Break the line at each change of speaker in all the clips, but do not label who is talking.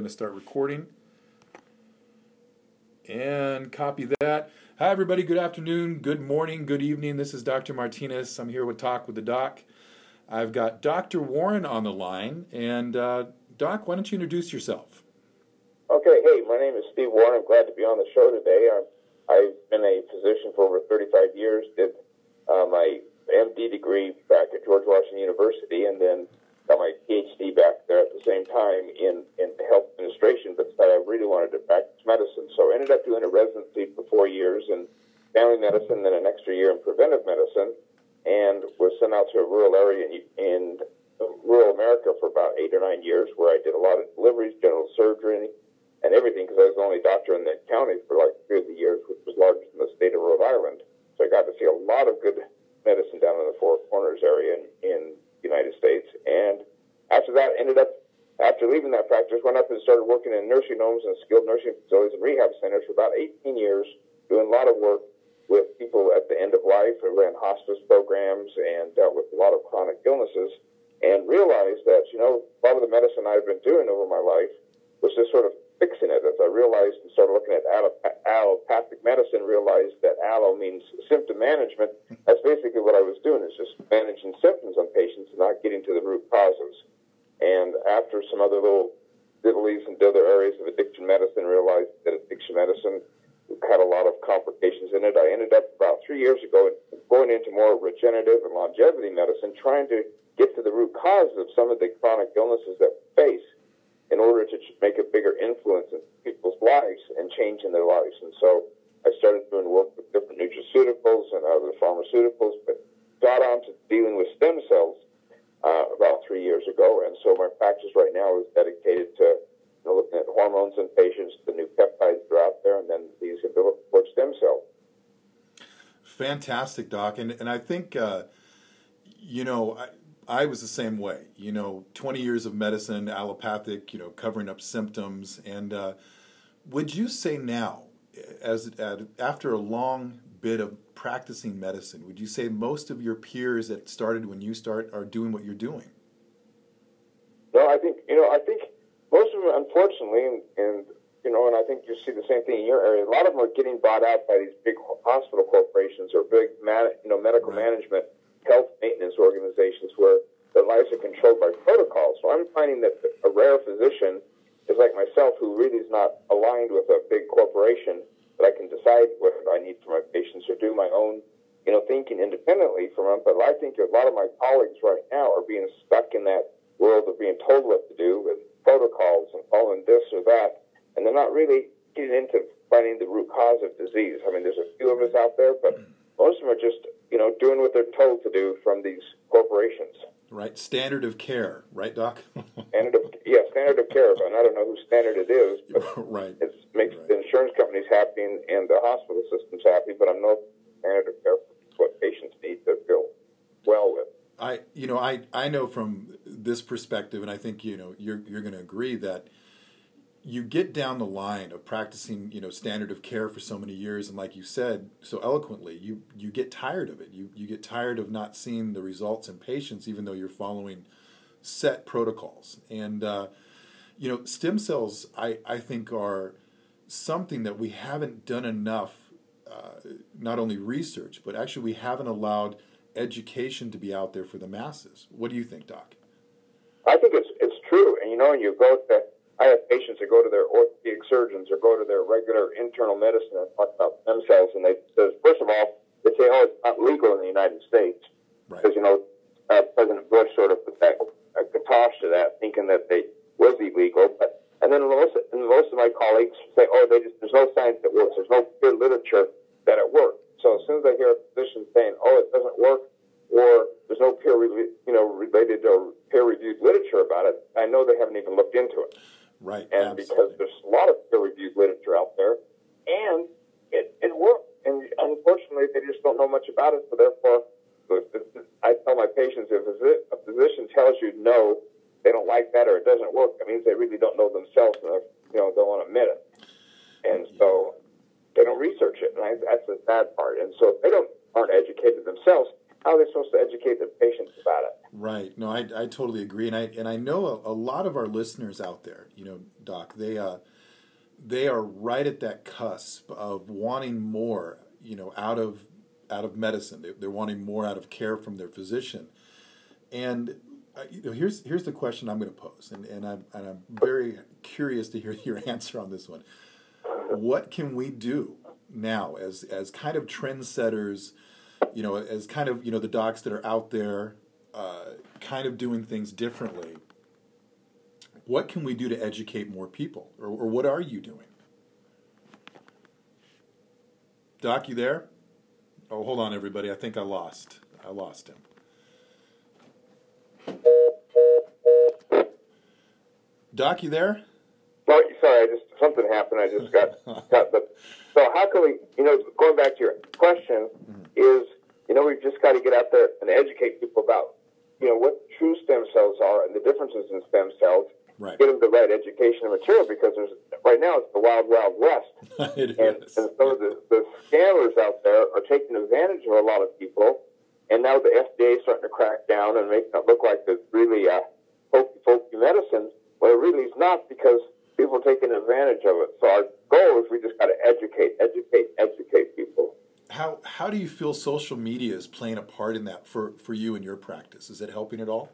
going to start recording. And copy that. Hi, everybody. Good afternoon, good morning, good evening. This is Dr. Martinez. I'm here with Talk with the Doc. I've got Dr. Warren on the line. And, uh, Doc, why don't you introduce yourself?
Okay. Hey, my name is Steve Warren. I'm glad to be on the show today. I'm, I've been a physician for over 35 years, did uh, my MD degree back at George Washington University, and then got my PhD back there at the same time in, in health administration, but decided I really wanted to practice medicine. So I ended up doing a residency for four years in family medicine, then an extra year in preventive medicine, and was sent out to a rural area in, in rural America for about eight or nine years, where I did a lot of deliveries, general surgery, and everything, because I was the only doctor in the county for like three of the years, which was larger than the state of Rhode Island. So I got to see a lot of good medicine down in the Four Corners area in, in United States. And after that, ended up, after leaving that practice, went up and started working in nursing homes and skilled nursing facilities and rehab centers for about 18 years, doing a lot of work with people at the end of life. I ran hospice programs and dealt with a lot of chronic illnesses and realized that, you know, a lot of the medicine I've been doing over my life was just sort of fixing it. As I realized and started looking at allopathic medicine, realized that allo means symptom management. That's basically what I was doing, is just managing symptoms on patients and not getting to the root causes. After some other little diddlies and other areas of addiction medicine, realized that addiction medicine had a lot of complications in it. I ended up about three years ago going into more regenerative and longevity medicine, trying to get to the root cause of some of the chronic illnesses that we face in order to make a bigger influence in people's lives and change in their lives. And so I started doing work with different nutraceuticals and other pharmaceuticals, but got on to dealing with stem cells uh, about three years ago. And so my practice right now is dedicated to you know, looking at hormones in patients, the new peptides that are out there, and then these cord stem cells.
Fantastic, Doc. And, and I think, uh, you know, I, I was the same way. You know, 20 years of medicine, allopathic, you know, covering up symptoms. And uh, would you say now, as after a long bit of practicing medicine, would you say most of your peers that started when you start are doing what you're doing?
No, I think you know. I think most of them, unfortunately, and, and you know, and I think you see the same thing in your area. A lot of them are getting bought out by these big hospital corporations or big, man, you know, medical right. management health maintenance organizations where their lives are controlled by protocols. So I'm finding that a rare physician is like myself who really is not aligned with a big corporation that I can decide what I need for my patients or do my own, you know, thinking independently from them. But I think a lot of my colleagues right now are being stuck in that world of being told what to do with protocols and following this or that. And they're not really getting into finding the root cause of disease. I mean, there's a few of us out there, but most of them are just, you know, doing what they're told to do from these corporations.
Right, standard of care, right, Doc?
standard of yeah, standard of care. And I don't know whose standard it is, but
right,
it makes right. the insurance companies happy and, and the hospital systems happy. But I'm no standard of care for what patients need to feel well with.
I, you know, I, I know from this perspective, and I think you know you're you're going to agree that you get down the line of practicing you know standard of care for so many years and like you said so eloquently you you get tired of it. You you get tired of not seeing the results in patients even though you're following set protocols. And uh, you know stem cells i i think are something that we haven't done enough uh, not only research but actually we haven't allowed education to be out there for the masses. What do you think doc?
I think it's it's true. And you know you go to I have patients that go to their orthopedic surgeons or go to their regular internal medicine and talk about stem cells, and they says first of all they say, oh, it's not legal in the United States because right. you know uh, President Bush sort of put that uh, katosh to that, thinking that they was illegal, but and then most and most of my colleagues say, oh, they just there's no science that works, there's no peer literature that it works. So as soon as I hear a physician saying, oh, it doesn't work, or there's no peer you know related or peer reviewed literature about it, I know they haven't even looked into it.
Right.
And absolutely. because there's a lot of peer-reviewed literature out there, and it, it works. And unfortunately, they just don't know much about it. So therefore, I tell my patients if a physician tells you no, they don't like that or it doesn't work, that means they really don't know themselves and you know don't want to admit it. And so they don't research it, and I, that's the sad part. And so if they don't aren't educated themselves, how are they supposed to educate their patients about it?
Right. No, I, I totally agree, and I and I know a, a lot of our listeners out there, you know, Doc, they uh, they are right at that cusp of wanting more, you know, out of out of medicine. They, they're wanting more out of care from their physician, and uh, you know, here's here's the question I'm going to pose, and and I'm and I'm very curious to hear your answer on this one. What can we do now as as kind of trendsetters? You know, as kind of you know the docs that are out there, uh, kind of doing things differently. What can we do to educate more people, or, or what are you doing? Doc, you there? Oh, hold on, everybody. I think I lost. I lost him. Doc, you there?
No, sorry, I just something happened. I just got got the. So how can we? You know, going back to your question, mm-hmm. is you know we've just got to get out there and educate people about you know what true stem cells are and the differences in stem cells.
Right.
Get them the right education and material because there's right now it's the wild wild west,
and,
and some of the, the scammers out there are taking advantage of a lot of people. And now the FDA is starting to crack down and making it look like there's really uh, hokey pokey medicine well, it really is not because people are taking advantage of it. So our goal is we just got to educate, educate, educate people.
How how do you feel social media is playing a part in that for, for you and your practice? Is it helping at all?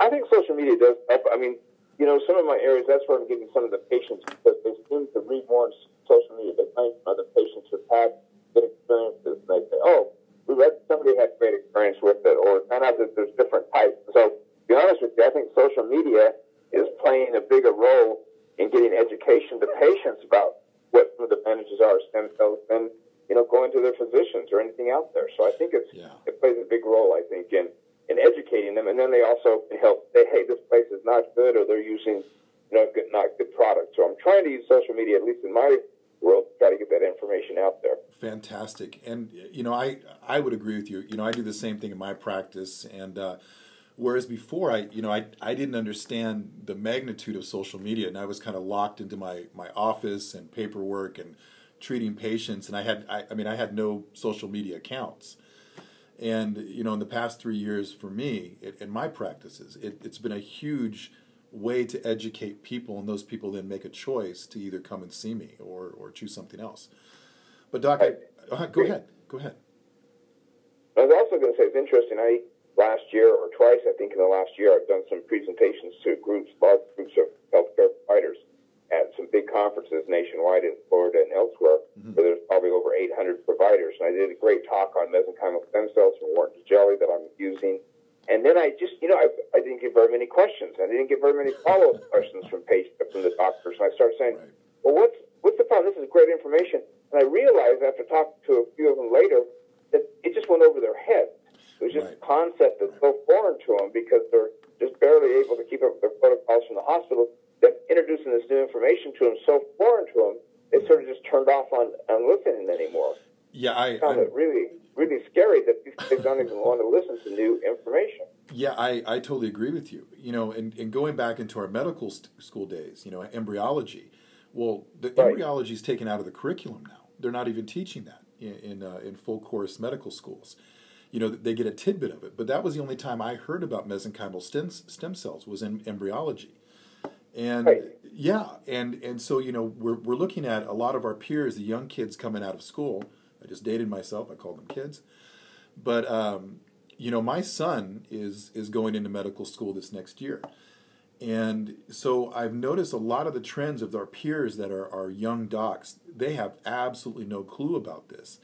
I think social media does help. I mean, you know, some of my areas that's where I'm getting some of the patients because they seem to read more social media. They find other patients who've had good experiences and they say, Oh, we read somebody had great experience with it or found out that there's different types. So to be honest with you, I think social media is playing a bigger role in getting education to patients about what some of the advantages are of stem cells than you know going to their physicians or anything out there. So I think it's
yeah.
it plays a big role. I think in in educating them, and then they also can help say, hey, this place is not good, or they're using you know good, not good products. So I'm trying to use social media, at least in my world, to try to get that information out there.
Fantastic, and you know I I would agree with you. You know I do the same thing in my practice, and. Uh, Whereas before, I you know I, I didn't understand the magnitude of social media, and I was kind of locked into my, my office and paperwork and treating patients, and I had I, I mean I had no social media accounts, and you know in the past three years for me it, in my practices, it, it's been a huge way to educate people, and those people then make a choice to either come and see me or or choose something else. But doc, I, uh, go ahead, go ahead.
I was also going to say it's interesting. I last year or twice, I think in the last year, I've done some presentations to groups, large groups of healthcare providers at some big conferences nationwide in Florida and elsewhere, mm-hmm. where there's probably over 800 providers. And I did a great talk on mesenchymal stem cells from Wharton's jelly that I'm using. And then I just, you know, I, I didn't get very many questions. I didn't get very many follow-up questions from patients, from the doctors. And I started saying, right. well, what's, what's the problem? This is great information. And I realized after talking to a few of them later that it just went over their heads it was just right. a concept that's so foreign to them because they're just barely able to keep up with their protocols from the hospital that introducing this new information to them so foreign to them, they sort of just turned off on, on listening anymore.
Yeah, I,
I found I'm, it really, really scary that kids don't even want to listen to new information.
Yeah, I, I totally agree with you. You know, and, and going back into our medical st- school days, you know, embryology. Well, the right. embryology is taken out of the curriculum now. They're not even teaching that in in, uh, in full course medical schools you know, they get a tidbit of it. But that was the only time I heard about mesenchymal stem, stem cells was in embryology. And
right.
yeah, and and so you know we're we're looking at a lot of our peers, the young kids coming out of school. I just dated myself. I call them kids, but um, you know my son is is going into medical school this next year, and so I've noticed a lot of the trends of our peers that are are young docs. They have absolutely no clue about this,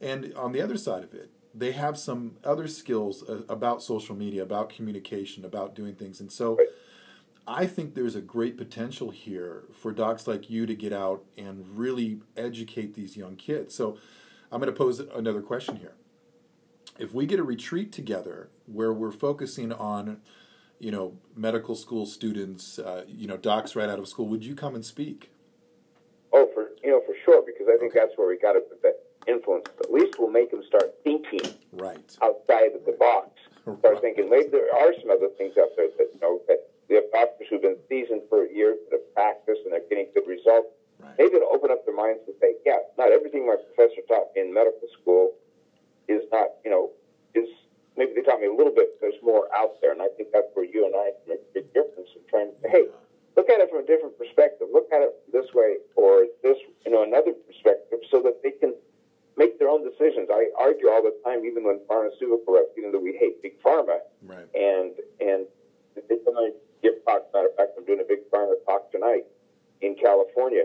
and on the other side of it, they have some other skills uh, about social media, about communication, about doing things. And so
right.
I think there's a great potential here for docs like you to get out and really educate these young kids. So I'm going to pose another question here. If we get a retreat together where we're focusing on, you know, medical school students, uh, you know, docs right out of school, would you come and speak?
Oh, for you know, for sure, because I think okay. that's where we got to put that influence. At least we'll make them start thinking
right
outside of the box. Start right. thinking. Maybe there are some other things out there that you know that we have doctors who've been seasoned for years that have practiced and they're getting good results.
Right.
Maybe it'll open up their minds to say, yeah, not everything my professor taught me in medical school is not, you know, is maybe they taught me a little bit. There's more out there, and I think that's where you and I make a big difference in trying to say, hey, look at it from a different perspective. Look at it this way or this, you know, another perspective, so that they can make their own decisions. I argue all the time, even when pharmaceutical reps, even though we hate big pharma,
right.
and and they come give. Matter of fact, I'm doing a big pharma talk tonight in California.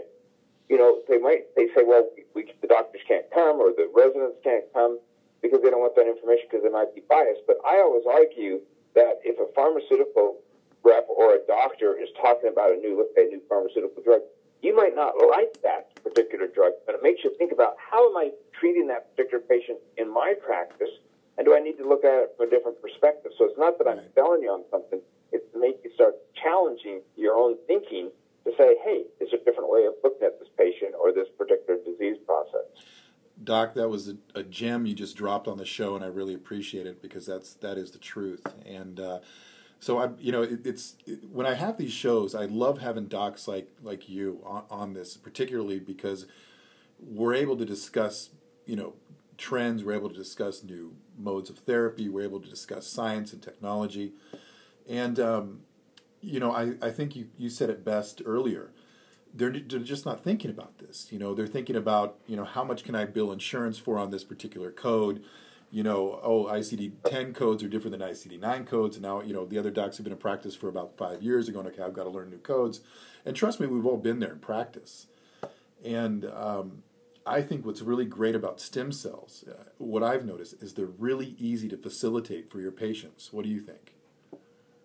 You know, they might they say, well, we, we, the doctors can't come or the residents can't come because they don't want that information because they might be biased. But I always argue that if a pharmaceutical rep or a doctor is talking about a new, a new pharmaceutical drug, you might not like that particular drug, but it makes you think about how am I treating that particular patient in my practice, and do I need to look at it from a different perspective? So it's not that I'm selling you on something; it's to make you start challenging your own thinking to say, "Hey, there's a different way of looking at this patient or this particular disease process."
Doc, that was a, a gem you just dropped on the show, and I really appreciate it because that's that is the truth. And uh, so I, you know, it, it's it, when I have these shows, I love having docs like like you on, on this, particularly because we're able to discuss, you know, trends. We're able to discuss new modes of therapy. We're able to discuss science and technology, and um, you know, I, I think you, you said it best earlier. They're, they're just not thinking about this. You know, they're thinking about you know how much can I bill insurance for on this particular code you know, oh, ICD 10 codes are different than ICD 9 codes. And now, you know, the other docs have been in practice for about five years. They're going, okay, I've got to learn new codes. And trust me, we've all been there in practice. And um, I think what's really great about stem cells, uh, what I've noticed, is they're really easy to facilitate for your patients. What do you think?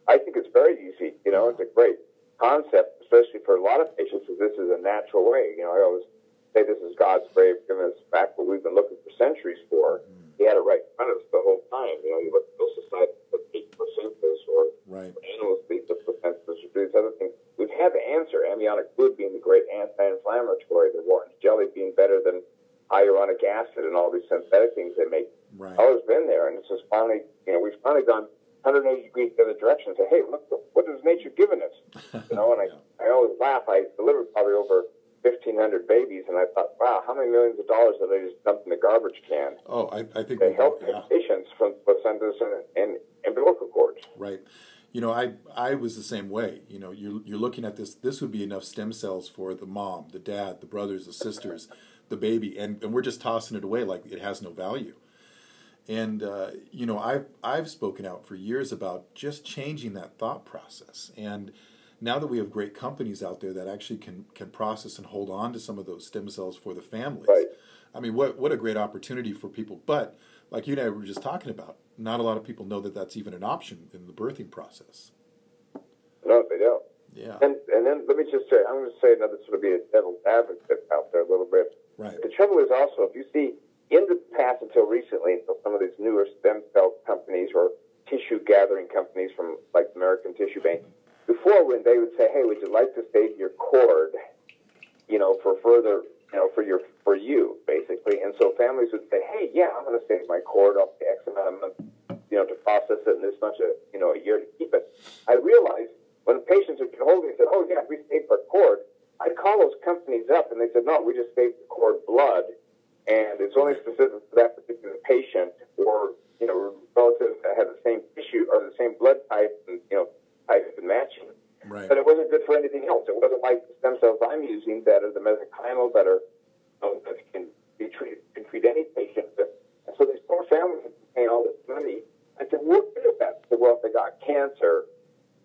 I think it's very easy. You know, it's a great concept, especially for a lot of patients, because this is a natural way. You know, I always say this is God's way of giving us back what we've been looking for centuries for. Mm-hmm he had it right in front of us the whole time. You know, you look at those societies that eat placentas or
right.
animals eat the placentas or these other things. We've had the answer. Amniotic fluid being the great anti-inflammatory, the Wharton's jelly being better than hyaluronic acid and all these synthetic things they make.
Right.
Always been there, and it's just finally, you know, we've finally gone 180 degrees the other direction and say, hey, look, what has nature given us? You know, and I. I always laugh. I delivered probably over 1,500 babies, and I thought, wow, how many millions of dollars have they just dumped in the garbage can?
Oh, I, I think
they help yeah. patients from placentas and, and umbilical cords.
Right. You know, I I was the same way. You know, you're you're looking at this. This would be enough stem cells for the mom, the dad, the brothers, the sisters, the baby, and and we're just tossing it away like it has no value. And uh, you know, I've I've spoken out for years about just changing that thought process and now that we have great companies out there that actually can can process and hold on to some of those stem cells for the families.
Right.
I mean, what what a great opportunity for people. But like you and I were just talking about, not a lot of people know that that's even an option in the birthing process.
No, they don't.
Yeah.
And and then let me just say, I'm going to say another sort of be a devil's advocate out there a little bit.
Right.
The trouble is also if you see in the past until recently, until some of these newer stem cell companies or tissue gathering companies from like American Tissue Bank before when they would say, "Hey, would you like to save your cord?" You know, for further, you know, for your for you basically, and so families would say, "Hey, yeah, I'm going to save my cord up to X amount of months, you know, to process it and this much a you know a year to keep it." I realized when patients would get hold of me and said, "Oh yeah, we saved our cord," I'd call those companies up and they said, "No, we just saved the cord blood." And it's only specific for that particular patient or, you know, relatives that have the same tissue or the same blood type and, you know, type and matching.
Right.
But it wasn't good for anything else. It wasn't like the stem cells I'm using that are the mesenchymal that are um, that can be treated can treat any patient. And so these poor families paying all this money. I said, what good is that? Said, well, if they got cancer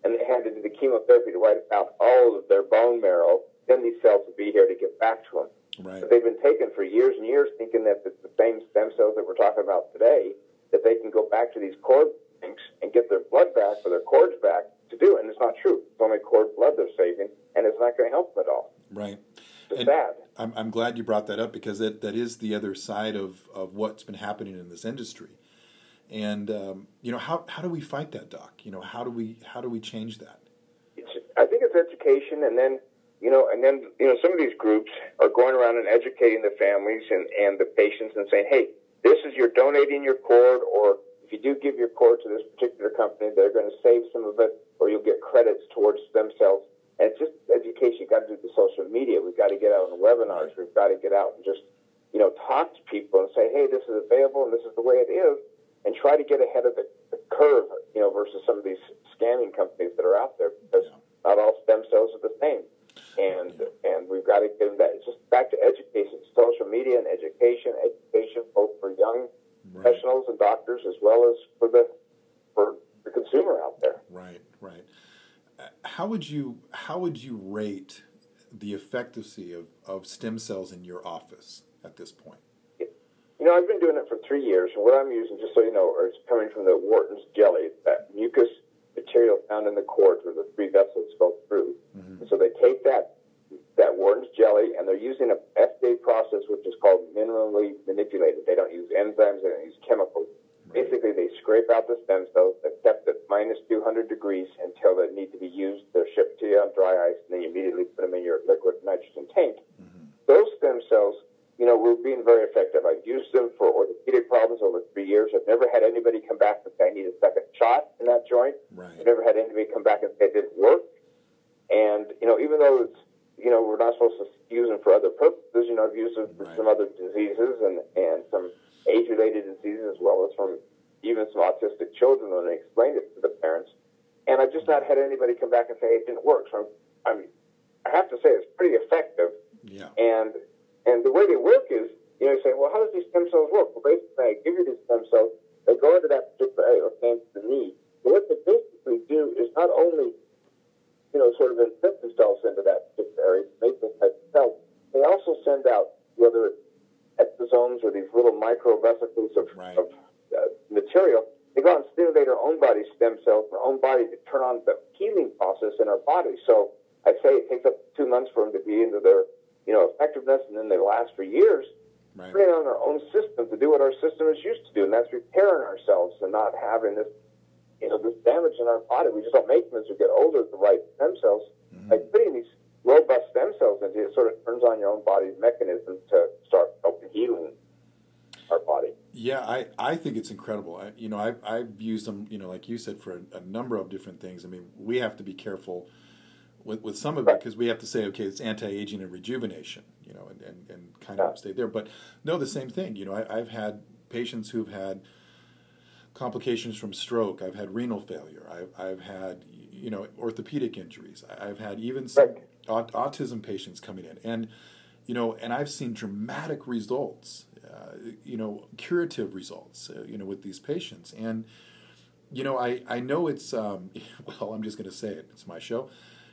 and they had to do the chemotherapy to wipe out all of their bone marrow, then these cells would be here to get back to them.
Right.
But they've been taken for years and years, thinking that it's the same stem cells that we're talking about today, that they can go back to these cord banks and get their blood back or their cords back to do it, and it's not true. It's only cord blood they're saving, and it's not going to help them at all.
Right.
It's and sad.
I'm, I'm glad you brought that up because that, that is the other side of, of what's been happening in this industry. And um, you know how, how do we fight that, Doc? You know how do we how do we change that?
It's, I think it's education, and then you know, and then you know some of these groups are going around and educating the families and, and the patients and saying, hey, this is you're donating your cord, or if you do give your cord to this particular company, they're going to save some of it or you'll get credits towards stem cells. And it's just education. You've got to do the social media. We've got to get out on webinars. We've got to get out and just, you know, talk to people and say, hey, this is available and this is the way it is. and try to get ahead of the, the curve, you know, versus some of these scamming companies that are out there because
Yeah.
not all stem cells are the same. And and we've got to get them that. It's just back to education, social media and education, education both for young
Right.
professionals and doctors as well as for the for the consumer out there.
Right, right. How would you how would you rate the efficacy of, of stem cells in your office at this point?
You know, I've been doing it for three years, and what I'm using, just so you know, is coming from the Wharton's jelly, that mucus material found in the cord where the three vessels go through. And so they take that that Wharton's jelly, and they're using a FDA process which is called minimally manipulated. They don't use enzymes, they don't use chemicals. Basically, they scrape out the stem cells. They're kept at minus 200 degrees until they need to be used. They're shipped to you on dry ice, and then you immediately put them in your liquid nitrogen tank. Mm-hmm. Those stem cells, you know, were being very effective. I've used them for orthopedic problems over three years. I've never had anybody come back and say, I need a second shot in that joint.
Right.
I've never had anybody come back and say it didn't work. And, you know, even though it's, you know, we're not supposed to use them for other purposes, you know, I've used them for
Right.
some other diseases and, and some age related diseases as well as from even some autistic children when they explained it to the parents. And I've just not had anybody come back and say it didn't work. So I'm, I'm I have to say it's pretty effective.
Yeah.
And and the way they work is, you know, you say, well, how does these stem cells work? Well, basically, I give you these stem cells. They go into that particular area, okay, the knee. But what they basically do is not only, you know, sort of infect themselves into that particular area, make those type of cells. They also send out whether it's exosomes or these little micro vesicles of,
Right.
of uh, material. They go out and stimulate our own body stem cells, our own body to turn on the healing process in our body. So I say it takes up two months for them to be into their, you know, effectiveness, and then they last for years.
Right.
Putting on our own system to do what our system is used to do, and that's repairing ourselves and not having this, you know, this damage in our body. We just don't make them as we get older. The right stem cells, mm-hmm. like putting these robust stem cells into it, sort of turns on your own body's mechanism to start helping healing our body.
Yeah, I, I think it's incredible. I, you know, I've, I've used them, you know, like you said, for a, a number of different things. I mean, we have to be careful with, with some of it because we have to say, okay, it's anti-aging and rejuvenation, you know, and, and, and kind of stay there. But no, the same thing. You know, I, I've had patients who've had complications from stroke. I've had renal failure. I've, I've had, you know, orthopedic injuries. I've had even some aut- autism patients coming in. And, you know, and I've seen dramatic results, uh, you know, curative results, uh, you know, with these patients. And, you know, I, I know it's, um, well, I'm just going to say it, it's my show.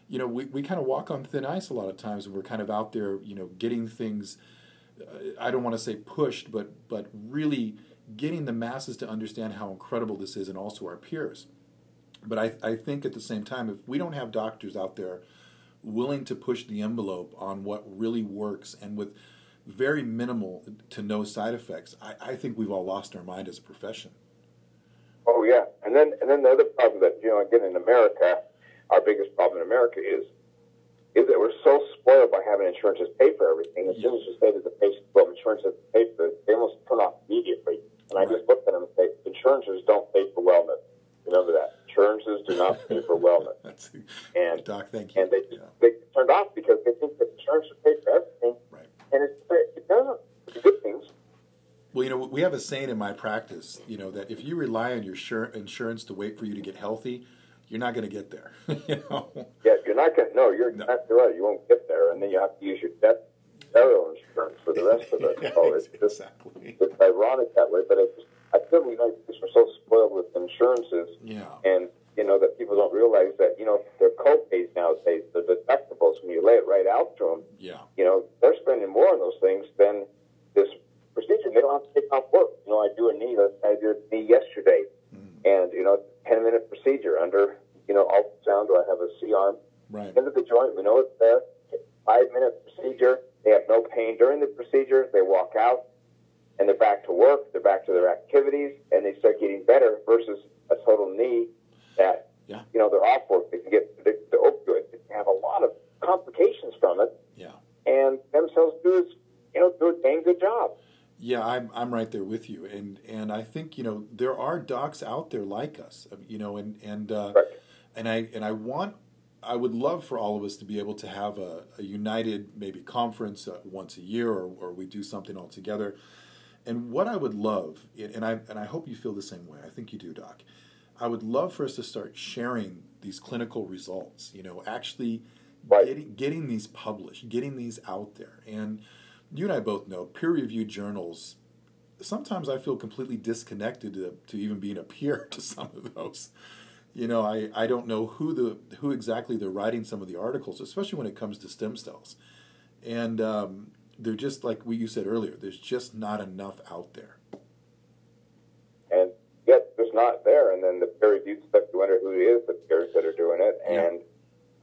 You know, we, we kind of walk on thin ice a lot of times and we're kind of out there, you know, getting things, uh, I don't want to say pushed, but, but really getting the masses to understand how incredible this is and also our peers. But I, I think at the same time, if we don't have doctors out there willing to push the envelope on what really works and with very minimal to no side effects, I, I think we've all lost our mind as a profession.
Oh yeah, and then and then the other problem that you know again in America, our biggest problem in America is is that we're so spoiled by having insurances pay for everything. As soon as you say to the patient, "Well, insurance doesn't pay for it," they almost turn off immediately. And I just looked at them and say, "Insurances don't pay for wellness. Remember that. Insurances do not pay for wellness."
That's
And
Doc, thank you.
and they
Yeah,
they turned off because they think that insurance should pay for everything,
right.
and it it doesn't. The good things.
Well, you know, we have a saying in my practice, you know, that if you rely on your insurance to wait for you to get healthy, you're not going to get there. you know,
Yeah, you're not going to, no, you're
No.
exactly right. You won't get there. And then you have to use your death burial insurance for the rest of it. So it's just, it's ironic that way. But it's, I feel we know because we're so spoiled with insurances
Yeah,
and, you know, that people don't realize that, you know, their co-pays nowadays, the deductibles, when you lay it right out to them,
yeah,
you know, they're spending more on those things than this procedure. They don't have to take off work. You know, I do a knee, I did a knee yesterday, and, you know, 10 minute procedure under, you know, ultrasound, or I have a C arm
right.
into the joint. We know it's there. Five minute procedure. They have no pain during the procedure. They walk out and they're back to work. They're back to their activities and they start getting better versus a total knee that,
Yeah.
you know, they're off work. They can get addicted to opioids. They can have a lot of complications from it.
Yeah.
And themselves do, is, you know, do a dang good job.
Yeah, I'm I'm right there with you, and and I think you know there are docs out there like us, uh, you know, and and uh,
Right.
and I and I want I would love for all of us to be able to have a, a united maybe conference uh, once a year, or or we do something all together, And what I would love, and I and I hope you feel the same way. I think you do, Doc. I would love for us to start sharing these clinical results. You know, actually right. getting getting these published, getting these out there. And you and I both know peer-reviewed journals. Sometimes I feel completely disconnected to, to even being a peer to some of those. You know, I, I don't know who the who exactly they're writing some of the articles, especially when it comes to stem cells. And um, they're just like what you said earlier. There's just not enough out there.
And yet, there's not there. And then the peer-reviewed stuff, you wonder who is the peers that are doing it. And.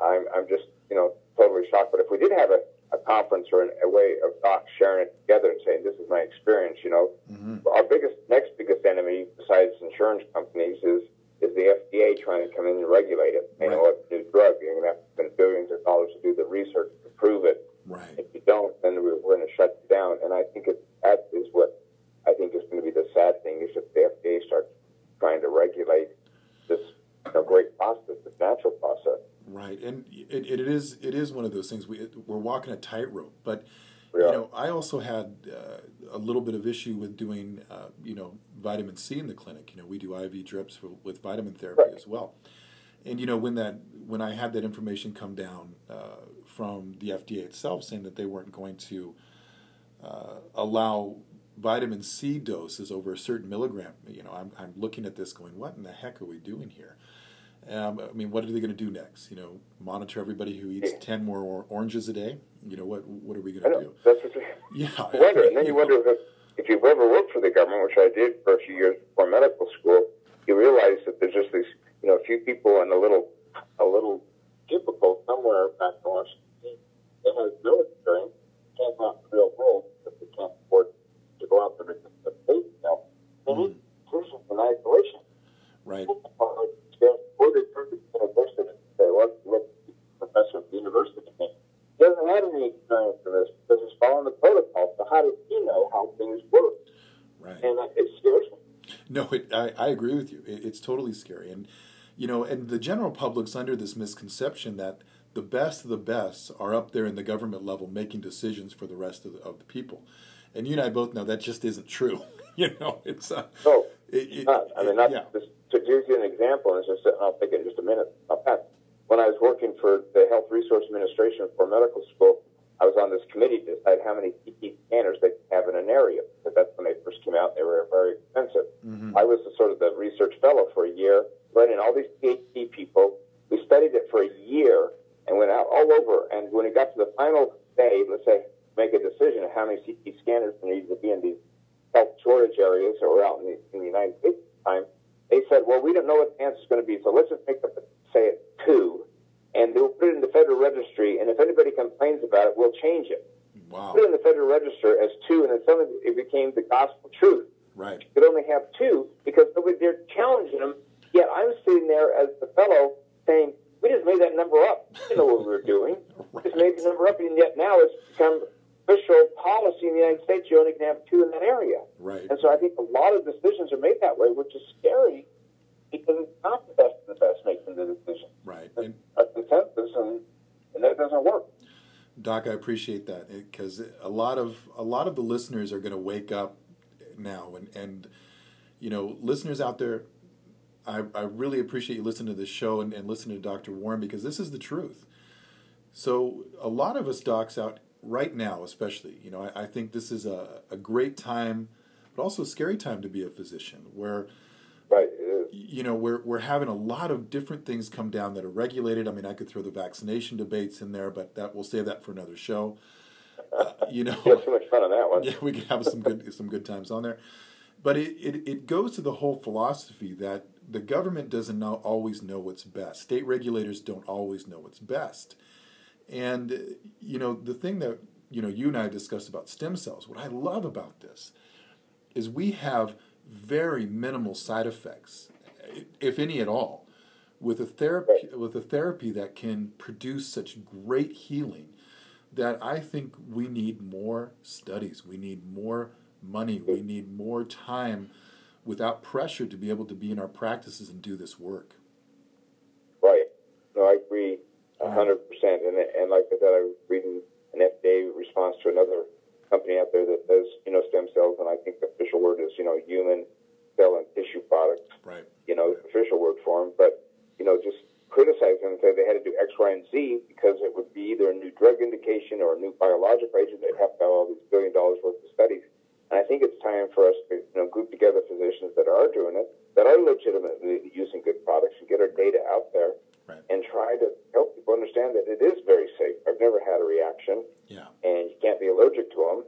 I'm I'm just you know totally shocked. But if we did have a, a conference or a way of docs sharing it together and saying this is my experience, you know, mm-hmm. our biggest next biggest enemy besides insurance companies is is the FDA trying to come in and regulate it. You right. know, a new drug, you're going to have to spend billions of dollars to do the research to prove it
Right.
If you don't, then we're, we're going to shut you down. And I think it, that is what I think is going to be the sad thing is if the FDA starts trying to regulate this you know, great process, this natural process.
Right, and it, it is it is one of those things. We we're walking a tightrope, but you know, I also had uh, a little bit of issue with doing, uh, you know, vitamin C in the clinic. You know, we do IV drips for, with vitamin therapy right. as well. And you know, when that when I had that information come down uh, from the FDA itself saying that they weren't going to uh, allow vitamin C doses over a certain milligram. You know, I'm, I'm looking at this going, what in the heck are we doing here? Um, I mean, what are they going to do next? You know, monitor everybody who eats ten more or- oranges a day. You know, what what are we going to do?
That's what
yeah.
I wonder, and then you wonder if, if you've ever worked for the government, which I did for a few years before medical school. You realize that there's just these, you know, a few people in a little a little cubicle somewhere back in Washington they have no experience, can't go out in the real world because they can't
I, I agree with you. It, it's totally scary. And, you know, and the general public's under this misconception that – the best of the best are up there in the government level making decisions for the rest of the, of the people. And you and I both know that just isn't true. you know, it's uh,
no, it, it, not. I mean, not yeah. just, to give you an example, and just I'll take it in just a minute. When I was working for the Health Resource Administration for medical school, I was on this committee to decide how many CT scanners they could have in an area. Because that's when they came out; they were very expensive. Mm-hmm. I was the, sort of the research fellow for a year, brought in all these PhD people. We studied it for a year and went out all over. And when it got to the final day, let's say, make a decision of how many CT scanners needed to be in these health shortage areas or out in the, in the United States at the time, they said, well, we don't know what the answer is going to be, so let's just make up, say it, two, and they'll put it in the Federal Registry, and if anybody complains about it, we'll change it.
Wow.
Put it in the Federal Register as two, and then suddenly it became the gospel truth.
Right.
You could only have two because nobody dared challenging them. Yet I'm sitting there as the fellow saying, we just made that number up. We didn't know what we were doing. We just made the number up, and yet now it's become official policy in the United States. You only can have two in that area.
Right.
And so I think a lot of decisions are made that way, which is scary because it's not the best of the best making the decision.
Right.
And, a consensus, and, and that doesn't work.
Doc, I appreciate that eh, because a lot of a lot of the listeners are going to wake up now, and and you know, listeners out there, I, I really appreciate you listening to this show and, and listening to Dr. Warren because this is the truth. So a lot of us docs out right now, especially, you know, I, I think this is a, a great time, but also a scary time to be a physician where
right.
You know, we're we're having a lot of different things come down that are regulated. I mean, I could throw the vaccination debates in there, but that we'll save that for another show. Uh, you know,
too much fun on that one.
Yeah, we could have some good some good times on there. But it, it, it goes to the whole philosophy that the government doesn't know, always know what's best. State regulators don't always know what's best. And, you know, the thing that, you know, you and I discussed about stem cells, what I love about this is we have very minimal side effects, if any at all, with a therapy, with a therapy that can produce such great healing that I think we need more studies. We need more money. We need more time without pressure to be able to be in our practices and do this work.
Right. No, I agree a hundred percent. And and like I said, I was reading an FDA response to another company out there that does, you know, stem cells, and I think the official word is, you know, human cell and tissue products.
Right.
You know, official word for them. But, you know, just criticize them and say they had to do X, Y, and Z because it would be either a new drug indication or a new biological agent. They'd have to have all these billion dollars worth of studies. And I think it's time for us to, you know, group together physicians that are doing it, that are legitimately using good products and get our data out there
Right.
and try to help people understand that it is very safe. I've never had a reaction
Yeah.
and you can't be allergic to them,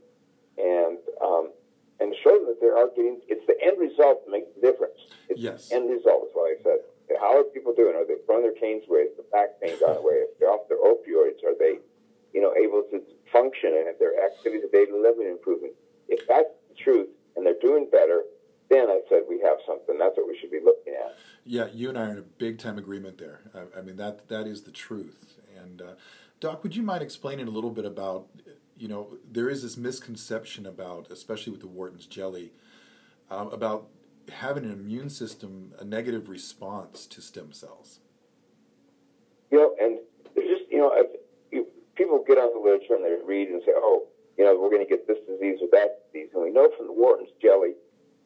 and um, and show them that they are getting. It's the end result that makes the difference. It's
Yes.
the end result is what I said. How are people doing? Are they throwing their canes away? Is the back pain gone away? If they're off their opioids, are they, you know, able to function and if their activities of daily living improving? If that's the truth and they're doing better, then I said we have something. That's what we should be looking at.
Yeah, you and I are in a big time agreement there. I, I mean that that is the truth. And uh, Doc, would you mind explaining a little bit about, you know, there is this misconception about, especially with the Wharton's jelly, um, about having an immune system a negative response to stem cells.
You know, and just, you know, you, people get on the literature and they read and say, oh, you know, we're going to get this disease or that disease. And we know from the Wharton's jelly,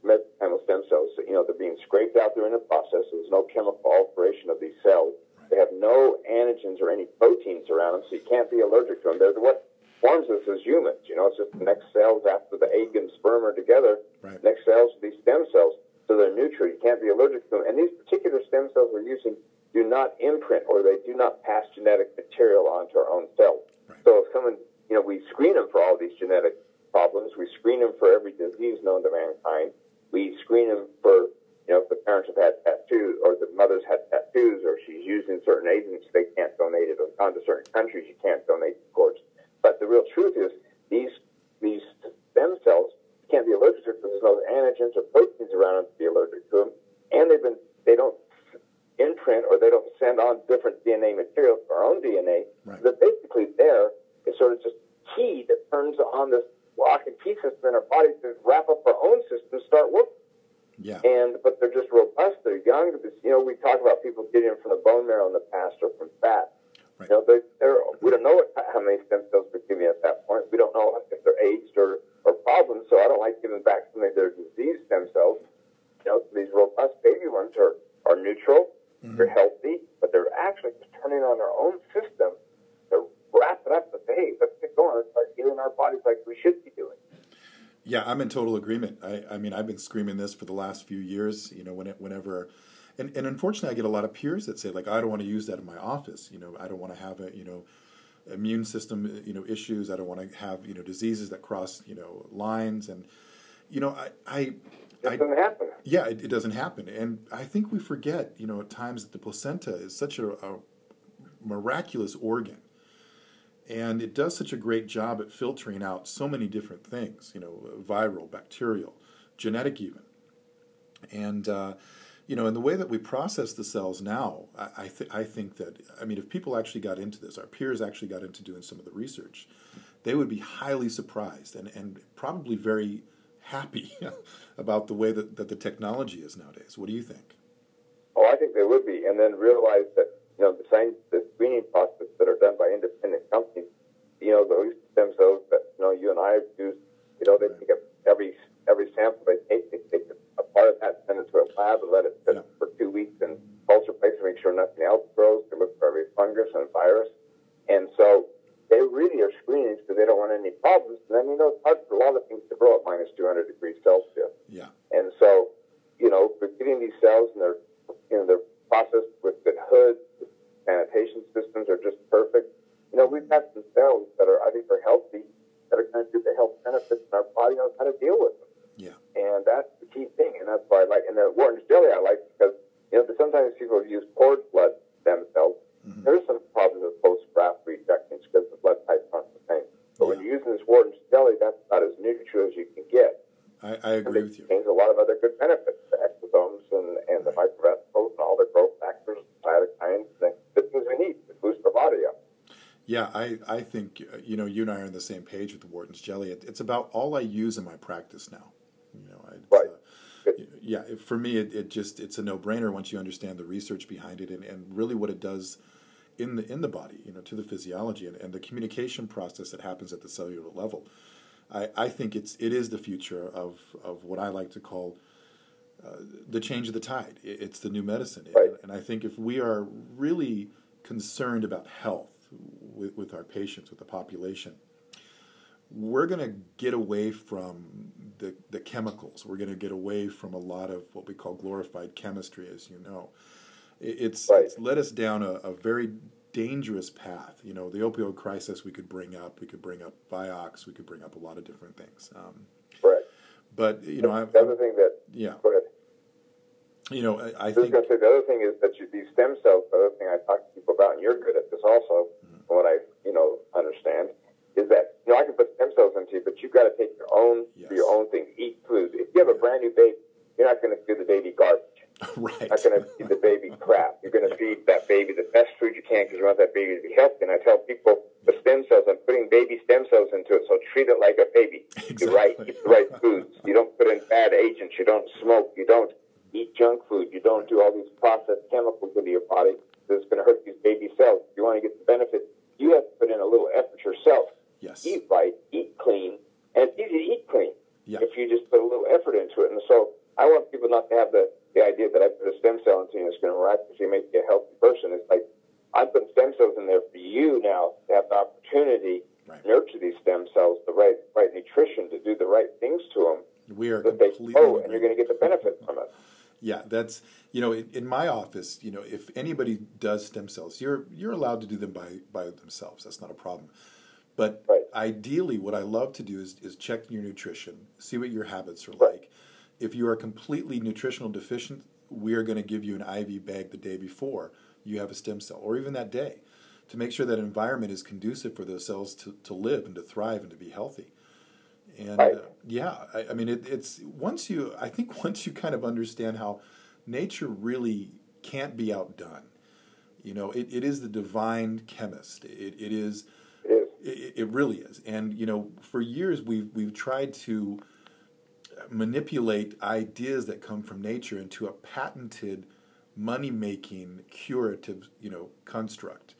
mesenchymal stem cells, you know, they're being scraped out there in the process. There's no chemical alteration of these cells. They have no antigens or any proteins around them, so you can't be allergic to them. They're what forms us as humans. You know, it's just the next cells after the egg and sperm are together.
Right.
Next cells are these stem cells, so they're neutral. You can't be allergic to them. And these particular stem cells we're using do not imprint or they do not pass genetic material onto our own cells.
Right.
So if someone, you know, we screen them for all these genetic problems. We screen them for every disease known to mankind. We screen them for, you know, if the parents have had tattoos or the mother's had tattoos or she's using certain agents, they can't donate it. Or gone to certain countries, you can't donate the cords. But the real truth is these these stem cells can't be allergic to because there's no antigens or proteins around them to be allergic to them, and they've been they don't imprint or they don't send on different DNA material to our own DNA.
Right.
They're basically there is sort of just key that turns on this lock and key system in our body to wrap up our own system, and start working.
Yeah.
And but they're just robust. They're young. You know, we talk about people getting from the bone marrow in the past or from fat.
Right.
You know, they, they're, we don't know what, how many stem cells we're giving at that point. We don't know if they're aged or, or problems. So I don't like giving back some of their disease stem cells. You know, these robust baby ones are, are neutral. Mm-hmm. They're healthy, but they're actually just turning on our own system to wrap it up and say, hey, let's get going. Let's start healing our bodies like we should be doing.
Yeah, I'm in total agreement. I, I mean, I've been screaming this for the last few years. You know, when it, whenever, and, and unfortunately, I get a lot of peers that say like, I don't want to use that in my office. You know, I don't want to have a you know, immune system you know issues. I don't want to have you know diseases that cross you know lines. And you know, I I,
It doesn't happen.
yeah, it, it doesn't happen. And I think we forget you know at times that the placenta is such a, a miraculous organ and it does such a great job at filtering out so many different things you know viral bacterial genetic even and uh, you know in the way that we process the cells now i, I, th- I think that i mean if people actually got into this our peers actually got into doing some of the research they would be highly surprised and, and probably very happy about the way that, that the technology is nowadays. What do you think?
Oh, I think they would be, and then realize that you know the science, the screening process that are done by independent companies, you know those stem cells that you know you and I have used, you know they pick up every every sample they take, they take a part of that, send it to a lab, and let it sit
Yeah.
for two weeks in culture place to make sure nothing else grows. They look for every fungus and virus, and so they really are screening because they don't want any problems. And then you know it's hard for a lot of things to grow at minus 200 degrees Celsius.
yeah
And so, you know, we're getting these cells and they're, you know, they're processed with good hoods, sanitation systems are just perfect. You know, we've got some cells that are, I think, are healthy, that are going to do the health benefits, and our body knows how to deal with them.
yeah
And that's the key thing, and that's why I like. And the Wharton's jelly I like because you know sometimes people use cord blood stem cells. There's some problems with post-graft rejections because the blood types aren't the same. But when you're using this Wharton's jelly, that's about as neutral as you can get.
i, I agree with you
Contains a lot of other good benefits, the exosomes and, and the microvesicles and all the growth factors, cytokines, and the things we need to boost our body up.
Yeah, I, I think uh, you know you and I are on the same page with the Wharton's jelly. It, it's about all I use in my practice now. You know, I, it's,
Right.
uh,
Good.
Yeah, for me, it, it just it's a no brainer once you understand the research behind it and, and really what it does in the in the body. You know, to the physiology and, and the communication process that happens at the cellular level. I, I think it's it is the future of, of what I like to call uh, the change of the tide. It's the new medicine,
right.
and I think if we are really concerned about health with, with our patients, with the population, we're going to get away from chemicals. We're going to get away from a lot of what we call glorified chemistry, as you know. It's,
right.
it's led us down a, a, very dangerous path. You know, the opioid crisis we could bring up. We could bring up Vioxx. We could bring up a lot of different things. Um,
right.
But, you know,
the other thing that,
yeah.
Go ahead.
You know, I, I,
I
think.
was going to say the other thing is that you, these stem cells, the other thing I talk to people about, and you're good at this also, mm-hmm. from what I, you know, understand, is that you know I can put stem cells into you, but you've got to take your own
yes.
your own thing. Eat food. If you have a brand new baby, you're not going to feed the baby garbage.
right.
You're not going to feed the baby crap. You're going to feed that baby the best food you can because you want that baby to be healthy. And I tell people the stem cells, I'm putting baby stem cells into it, so treat it like a baby.
Exactly.
You right, eat the right foods. You don't put in bad agents. You don't smoke. You don't eat junk food. You don't do all these processed chemicals into your body that's going to hurt these baby cells. If you want to get the benefit, you have to put in a little effort yourself.
Yes.
Eat right, eat clean, and it's easy to eat clean
yeah.
if you just put a little effort into it. And so I want people not to have the, the idea that I put a stem cell into you and it's going to miraculously make you make a healthy person. It's like I'm putting stem cells in there for you now to have the opportunity
right.
to nurture these stem cells, the right right nutrition to do the right things to them.
We are completely
grow, and you're going to get the benefit from it.
Yeah, that's you know in, in, my office, you know, if anybody does stem cells, you're you're allowed to do them by by themselves. That's not a problem. But
right.
ideally, what I love to do is is check your nutrition, see what your habits are
right.
like. If you are completely nutritional deficient, we are going to give you an IV bag the day before you have a stem cell, or even that day, to make sure that environment is conducive for those cells to, to live and to thrive and to be healthy. And
right.
uh, yeah, I, I mean, it, it's once you, I think once you kind of understand how nature really can't be outdone. You know, it, it is the divine chemist. It, it is, it, it really is. And you know, for years we've we've tried to manipulate ideas that come from nature into a patented money making curative you know construct.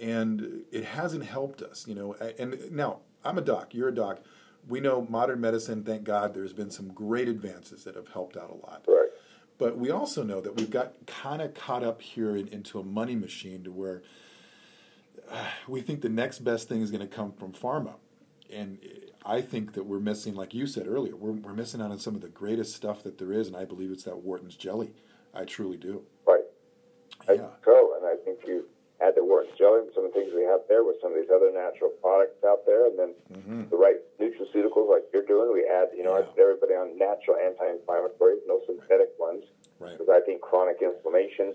And it hasn't helped us you know. And now i'm a doc you're a doc. We know modern medicine thank god there's been some great advances that have helped out a lot.
Right.
But we also know that we've got kind of caught up here in, into a money machine to where we think the next best thing is going to come from pharma and I think that we're missing, like you said earlier, we're, we're missing out on some of the greatest stuff that there is, and I believe it's that Wharton's jelly. I truly do.
Right.
Yeah.
I so, and I think you add the Wharton's jelly and some of the things we have there with some of these other natural products out there, and then
mm-hmm.
the right nutraceuticals like you're doing. We add, you know,
Yeah.
Everybody on natural anti-inflammatories, no synthetic ones,
Right.
because I think chronic inflammation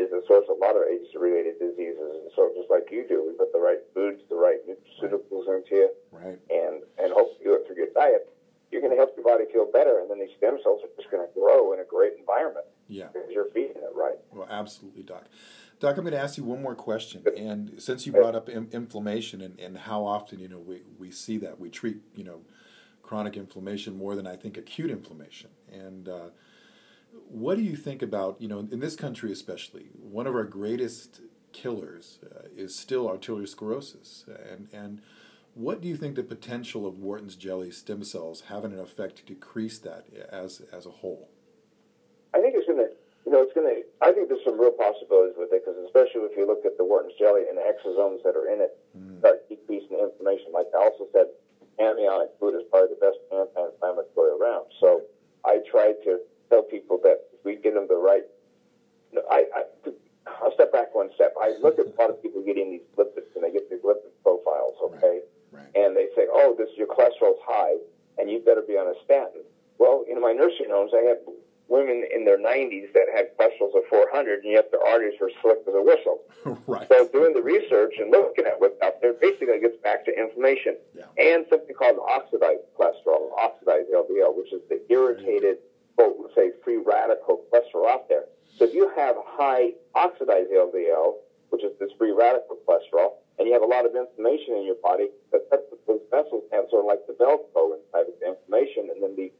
is the source of a lot of age-related diseases. And so, just like you do, we put the right foods, the right nutraceuticals into you,
Right.
and and hope to do it through your diet. You're going to help your body feel better, and then these stem cells are just going to grow in a great environment
Yeah.
because you're feeding it right.
Well, absolutely, Doc. Doc, I'm going to ask you one more question. And since you brought up in, inflammation and, and how often, you know, we, we see that, we treat, you know, chronic inflammation more than I think acute inflammation. And uh, what do you think about, you know, in this country especially, one of our greatest killers uh, is still arteriosclerosis. And, and what do you think the potential of Wharton's jelly stem cells having an effect to decrease that as, as a whole?
I think it's going to, you know, it's going to. I think there's some real possibilities with it because, especially if you look at the Wharton's jelly and the exosomes that are in it,
Mm.
start decreasing inflammation. Like I also said, amniotic fluid is probably the best anti-inflammatory around. So I try to tell people that if we get them the right, no, I, I, I'll step back one step. I look at a lot of people getting these lipids and they get these lipid profiles, okay,
Right.
and they say, oh, this your cholesterol's high and you better be on a statin. Well, in my nursing homes, I had women in their 90s that had cholesterol of 400, and yet their arteries were slick as a whistle.
right.
So doing the research and looking at what's out there basically gets back to inflammation
Yeah.
and something called oxidized cholesterol, oxidized LDL, which is the irritated, quote, say, free radical cholesterol out there. So if you have high oxidized LDL, which is this free radical cholesterol, and you have a lot of inflammation in your body, that those vessels have sort of like the Velcro inside of the inflammation, and then the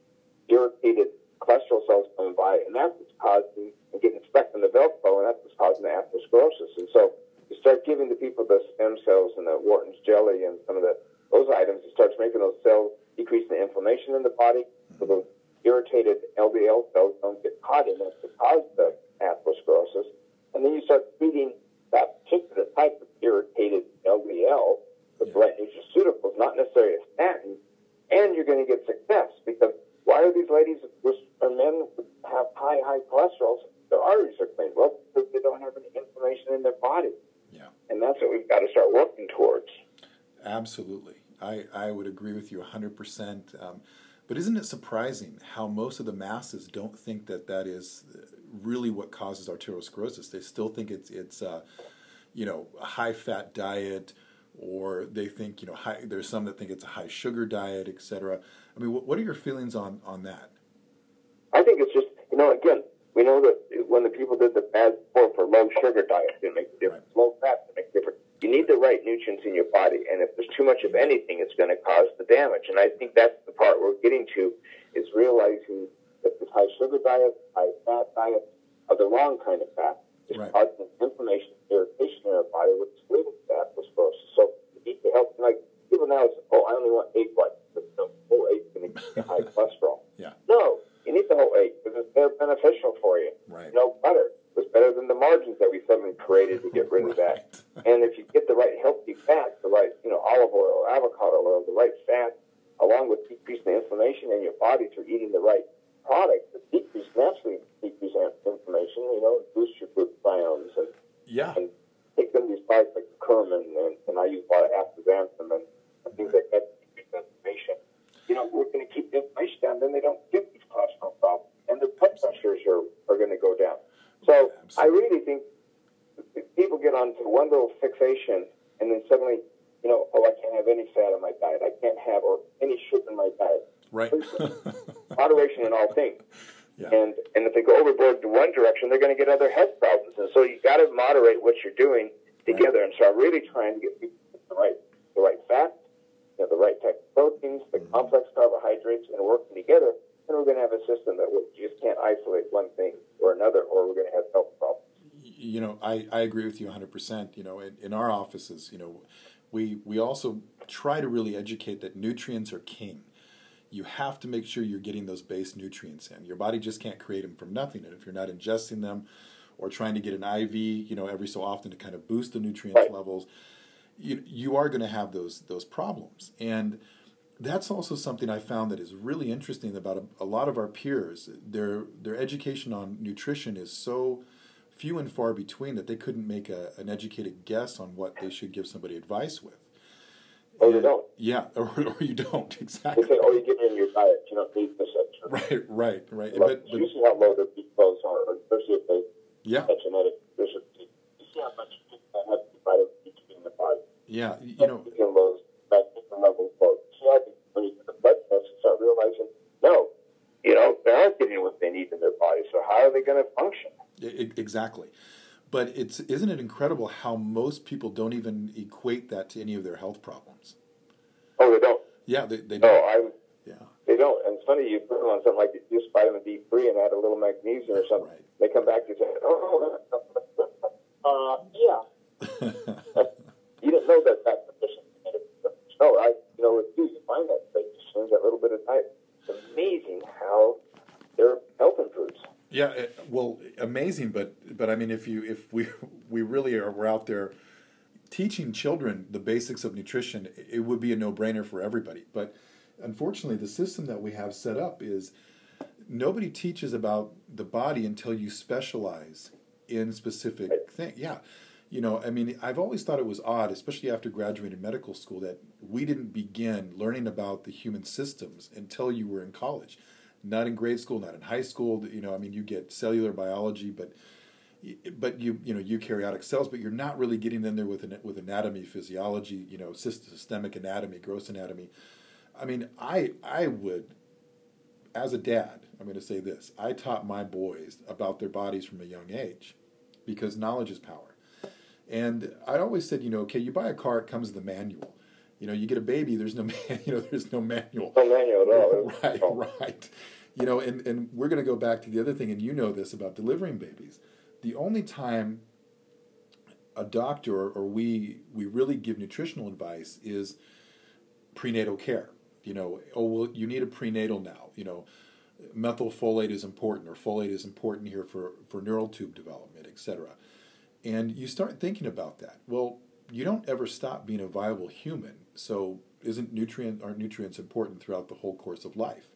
irritated cholesterol cells coming by, and that's what's causing and getting stuck in the Velcro, and that's what's causing the atherosclerosis. And so you start giving the people the stem cells and the Wharton's jelly and some of the those items, it starts making those cells decrease the inflammation in the body, so the irritated LDL cells don't get caught in it to cause the atherosclerosis. And then you start feeding that particular type of irritated LDL with the right nutraceuticals, not necessarily a statin, and you're going to get success because why are these ladies or men have high, high cholesterol? Their arteries are clean. Well, because they don't have any inflammation in their body.
Yeah.
And that's what we've got to start working towards.
Absolutely. I, I would agree with you 100%. Um, but isn't it surprising how most of the masses don't think that that is really what causes arteriosclerosis? They still think it's, it's uh, you know, a high fat diet, or they think, you know, high, there's some that think it's a high sugar diet, etc. I mean, what, what are your feelings on, on that?
I think it's just, you know, again, we know that when the people did the bad for, for low sugar diet, it makes a difference. Right. Low fat, it makes a difference you need the right nutrients in your body, and if there's too much of anything, it's going to cause the damage. And I think that's the part we're getting to is realizing that this high sugar diet, high fat diet are the wrong kind of fat. It's right. causing inflammation, irritation in our body, which is leading to atherosclerosis. So you need to help. Like people now say, "Oh, I only want egg whites." But the whole egg is going to give you high cholesterol.
Yeah.
No, you need the whole egg because they're beneficial for you.
Right.
No butter was better than the margins that we suddenly created to get rid of that. And if you get the right healthy fats, the right, you know, olive oil, avocado oil, the right fat, along with decreasing the inflammation in your body through eating the right products, the decrease naturally decrease inflammation, you know, boost your glutathione and,
yeah.
and take of these products like curcumin and, and I use a lot of astaxanthin and, and things like that to decrease inflammation. You know, we're going to keep the inflammation down, then they don't get these cholesterol problems. And their blood pressures are, are going to go down. So Absolutely. I really think get onto one little fixation and then suddenly, you know, oh, I can't have any fat in my diet. I can't have or any sugar in my diet.
Right.
Moderation in all things.
Yeah.
And and if they go overboard to one direction, they're going to get other health problems. And so you got to moderate what you're doing together. Right. And so I'm really trying to get people the right the right fat, you know, the right type of proteins, the mm-hmm. complex carbohydrates, and working together then we're going to have a system that we just can't isolate one thing or another, or we're going to have health problems.
You know, I, I agree with you 100%. You know, in, in our offices, you know, we, we also try to really educate that nutrients are king. You have to make sure you're getting those base nutrients in. Your body just can't create them from nothing. And if you're not ingesting them or trying to get an IV, you know, every so often to kind of boost the nutrient right. levels, you, you are going to have those those problems. And that's also something I found that is really interesting about a, a, lot of our peers. Their their education on nutrition is so few and far between that they couldn't make a, an educated guess on what they should give somebody advice with.
Oh, or and, you don't.
Yeah, or, or you don't exactly.
They say, "Oh, you get it in your diet. You don't need this extra."
Right, right, right.
But, but, you see how low their B twelves are, especially if they
yeah
have genetic deficiency. You see how much people have vitamin D in the body.
Yeah, you know.
Those magnesium levels low when you do the blood test, you start realizing, no, you know, they aren't getting what they need in their body. So how are they going to function?
Exactly. But it's isn't it incredible how most people don't even equate that to any of their health problems?
Oh, they don't.
Yeah, they, they oh,
don't.
No,
I'm. Yeah. They don't. And it's funny you put them on something like just vitamin D three and add a little magnesium or something.
Right.
They come back and say, "Oh, uh, yeah." you didn't know that that deficient. No, I you know, with you, you find that they just change that little bit of diet. It's amazing how their health improves.
Yeah, it, well, amazing, but but I mean, if you if we we really are we're out there teaching children the basics of nutrition, it would be a no brainer for everybody. But unfortunately, the system that we have set up is nobody teaches about the body until you specialize in specific thing. Yeah, you know, I mean, I've always thought it was odd, especially after graduating medical school, that we didn't begin learning about the human systems until you were in college. Not in grade school, not in high school. You know, I mean, you get cellular biology, but but you you know eukaryotic cells, but you're not really getting in there with an, with anatomy, physiology, you know, systemic anatomy, gross anatomy. I mean, I I would, as a dad, I'm going to say this: I taught my boys about their bodies from a young age, because knowledge is power. And I always said, you know, okay, you buy a car, it comes with a manual. You know, you get a baby, there's no, man, you know, there's no manual.
No manual at all.
right, right. You know, and, and we're going to go back to the other thing, and you know this about delivering babies. The only time a doctor or we we really give nutritional advice is prenatal care. You know, oh well, you need a prenatal now. You know, methylfolate is important, or folate is important here for for neural tube development, etc. And you start thinking about that. Well, you don't ever stop being a viable human. So isn't nutrient aren't nutrients important throughout the whole course of life?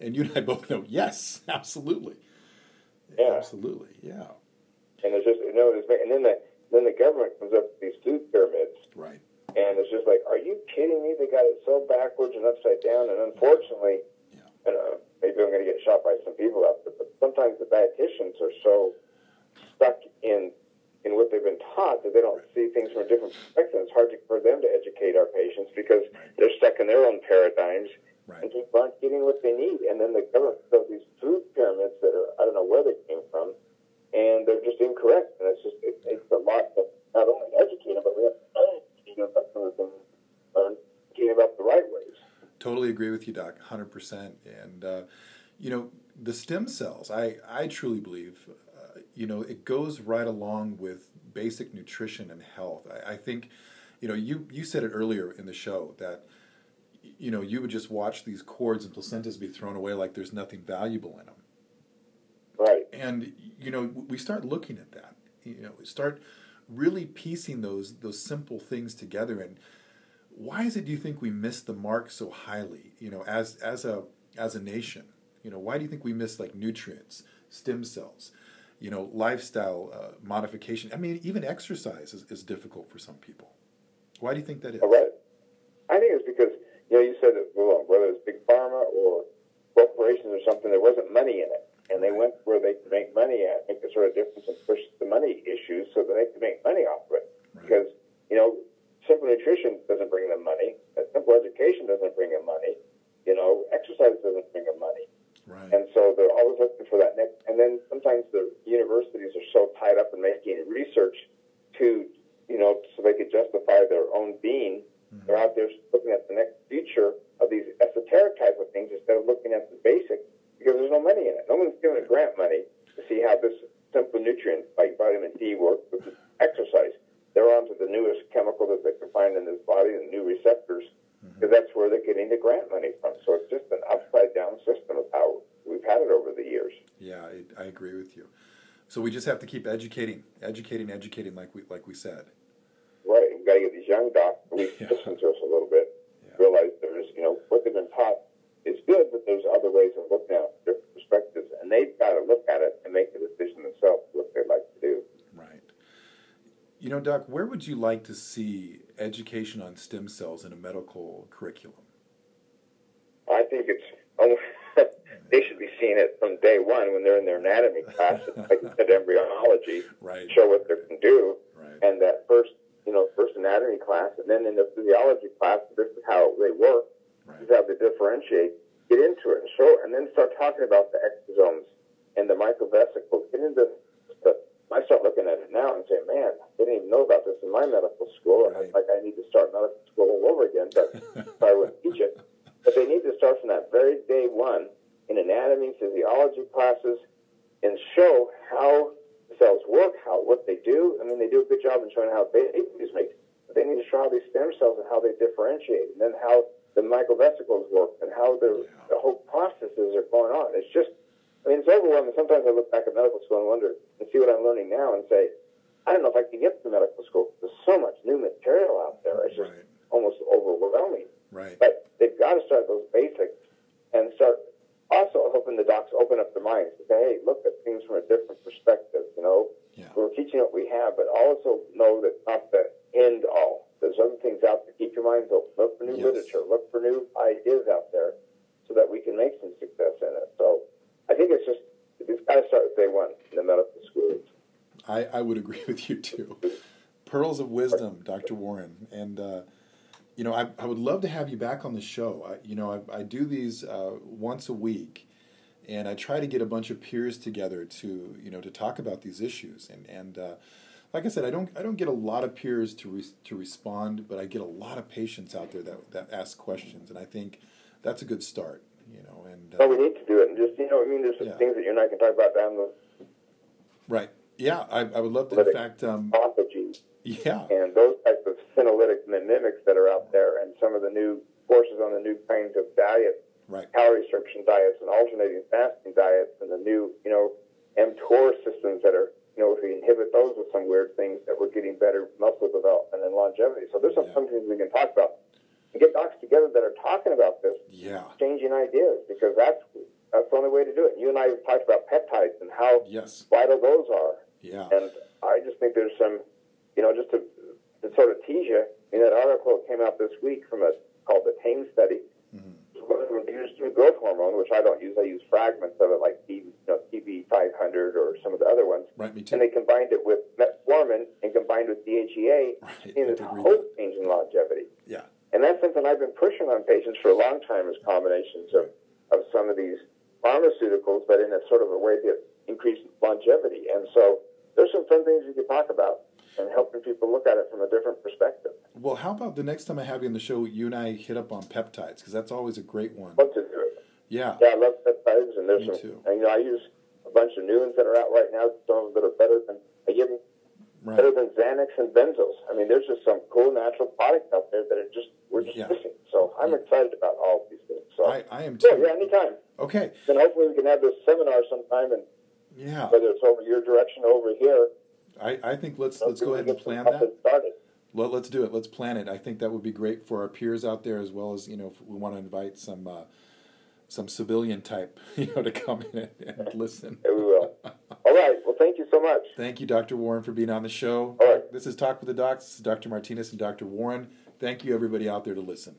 And you and I both know, yes, absolutely.
Yeah.
Absolutely, yeah.
And it's just you know, it's, and then the then the government comes up with these food pyramids,
Right.
and it's just like, are you kidding me? They got it so backwards and upside down, and unfortunately,
Yeah.
I don't uh, maybe I'm going to get shot by some people out there, but sometimes the dietitians are so stuck in in what they've been taught that they don't see things from a different perspective. It's hard to, for them to educate our patients because they're stuck in their own paradigms
Right.
and people aren't getting what they need. And then the government built these food pyramids that are I don't know where they came from, and they're just incorrect. And it's just it takes a lot to not only educate them, but we have to educate them about some of the things, learn educate about the right ways.
Totally agree with you, Doc, 100%. And, uh, you know, the stem cells, I, I truly believe, uh, you know, it goes right along with basic nutrition and health. I, I think, you know, you, you said it earlier in the show that, you know, you would just watch these cords and placentas be thrown away like there's nothing valuable in them.
Right.
and you know we start looking at that you know we start really piecing those those simple things together and why is it do you think we miss the mark so highly you know as as a as a nation you know why do you think we miss like nutrients stem cells you know lifestyle uh, modification i mean even exercise is, is difficult for some people why do you think that is
All right. I think it's because you know you said that well, whether it's big pharma or corporations or something, there wasn't money in it, and they went where they could make money at, make a sort of difference, and push the money issues so that they could make money off of it.
Right.
Because you know, simple nutrition doesn't bring them money, simple education doesn't bring them money, you know, exercise doesn't bring them money.
Right
And so they're always looking for that next. And then sometimes the universities are so tied up in making research to, you know, so they could justify their own being. Mm-hmm. They're out there looking at the next future of these esoteric type of things instead of looking at the basic because there's no money in it. No one's giving a grant money to see how this simple nutrient like vitamin D works with exercise. They're onto the newest chemical that they can find in this body, the new receptors, because that's where they're getting the grant money from. So it's just an upside down system of how we've had it over the years.
yeah I, I agree with you so we just have to keep educating educating educating like we like we said
Right. We've got to get these young doctors to
Yeah.
listen to us a little bit,
Yeah.
realize there's, you know, what they've been taught is good, but there's other ways of looking at different perspectives, and they've got to look at it and make a decision themselves what they'd like to do.
Right. You know, Doc, where would you like to see education on stem cells in a medical curriculum?
I think it's, oh, almost, they should be seeing it from day one when they're in their anatomy class, like you said, embryology,
Right.
show what they can do,
Right.
and that first, you know, first anatomy class, and then in the physiology class, this is how they work,
Right.
is how they differentiate. Get into it and show, and then start talking about the exosomes and the microvesicles. Get into the. I start looking at it now and say, man, I didn't even know about this in my medical school.
Right.
it's like I need to start medical school all over again, but I wouldn't teach it. But they need to start from that very day one in anatomy, physiology classes, and show how cells work, how what they do. I mean, they do a good job in showing how babies make. But they need to show how these stem cells and how they differentiate, and then how the microvesicles work, and how the, the whole processes are going on. It's just, I mean, it's overwhelming. Sometimes I look back at medical school and wonder and see what I'm learning now, and say, I don't know if I can get to medical school. There's so much new material out there. It's just
Right.
almost overwhelming.
Right.
But they've got to start those basics and start also helping the docs open up their minds to say, hey, look at things from a different perspective. You know,
Yeah.
we're teaching what we have, but also know that it's not the end all. There's other things out there. Keep your minds open. Look for new
Yes.
literature. Look for new ideas out there so that we can make some success in it. So I think it's just, it's got to start with day one in the medical schools.
I, I would agree with you too. Pearls of wisdom, Dr. Warren. And, uh, you know, I, I would love to have you back on the show. I, you know, I, I do these uh, once a week, and I try to get a bunch of peers together to, you know, to talk about these issues. And, and uh, like I said, I don't, I don't get a lot of peers to, re- to respond, but I get a lot of patients out there that, that ask questions. And I think that's a good start, you know. And,
Well,
uh,
we need to do it. And just, you know, I mean, there's some
Yeah.
things that you and I can talk about down the
right. Yeah, I, I would love to. In fact, um,
autophagy.
yeah.
and those types of senolytic mimics that are out there, and some of the new courses on the new kinds of diets,
Right.
calorie restriction diets and alternating fasting diets, and the new, you know, mTOR systems that are, you know, if we inhibit those with some weird things, that we're getting better muscle development and longevity. So there's some,
Yeah.
some things we can talk about and get docs together that are talking about this,
Yeah.
changing ideas, because that's that's the only way to do it. You and I have talked about peptides and how
Yes.
vital those are.
Yeah.
And I just think there's some, you know, just to, to sort of tease you, in that article that came out this week from a called the TAME study,
Mm-hmm.
used growth hormone, which I don't use. I use fragments of it, like T, you know, TB500 or some of the other ones.
Right. Me too.
And they combined it with metformin and combined with DHEA,
Right, I
this whole change in longevity.
Yeah.
And that's something I've been pushing on patients for a long time is combinations of, of some of these pharmaceuticals, but in a sort of a way to increase longevity. And so there's some fun things you could talk about and helping people look at it from a different perspective.
Well, how about the next time I have you on the show, you and I hit up on peptides because that's always a great one.
What to do it.
Yeah.
Yeah, I love peptides, and there's
Me
some.
too.
And, you know, I use a bunch of new ones that are out right now. Some of them that are better than I give them
Right.
better than Xanax and benzos. I mean, there's just some cool natural products out there that are just we're just
Yeah.
missing. So I'm excited about all of these things. So
I, I am
yeah,
too.
yeah, anytime.
Okay.
Then hopefully we can have this seminar sometime, and
Yeah.
whether it's over your direction or over here,
I, I think let's let's go ahead and plan that.
Started.
Let, let's do it. Let's plan it. I think that would be great for our peers out there as well as you know if we want to invite some uh, some civilian type you know to come in and, and listen.
Yeah, we will. all right. Thank you so much.
Thank you, Dr. Warren, for being on the show.
All right.
This is Talk with the Docs. This is Dr. Martinez and Dr. Warren. Thank you, everybody out there, to listen.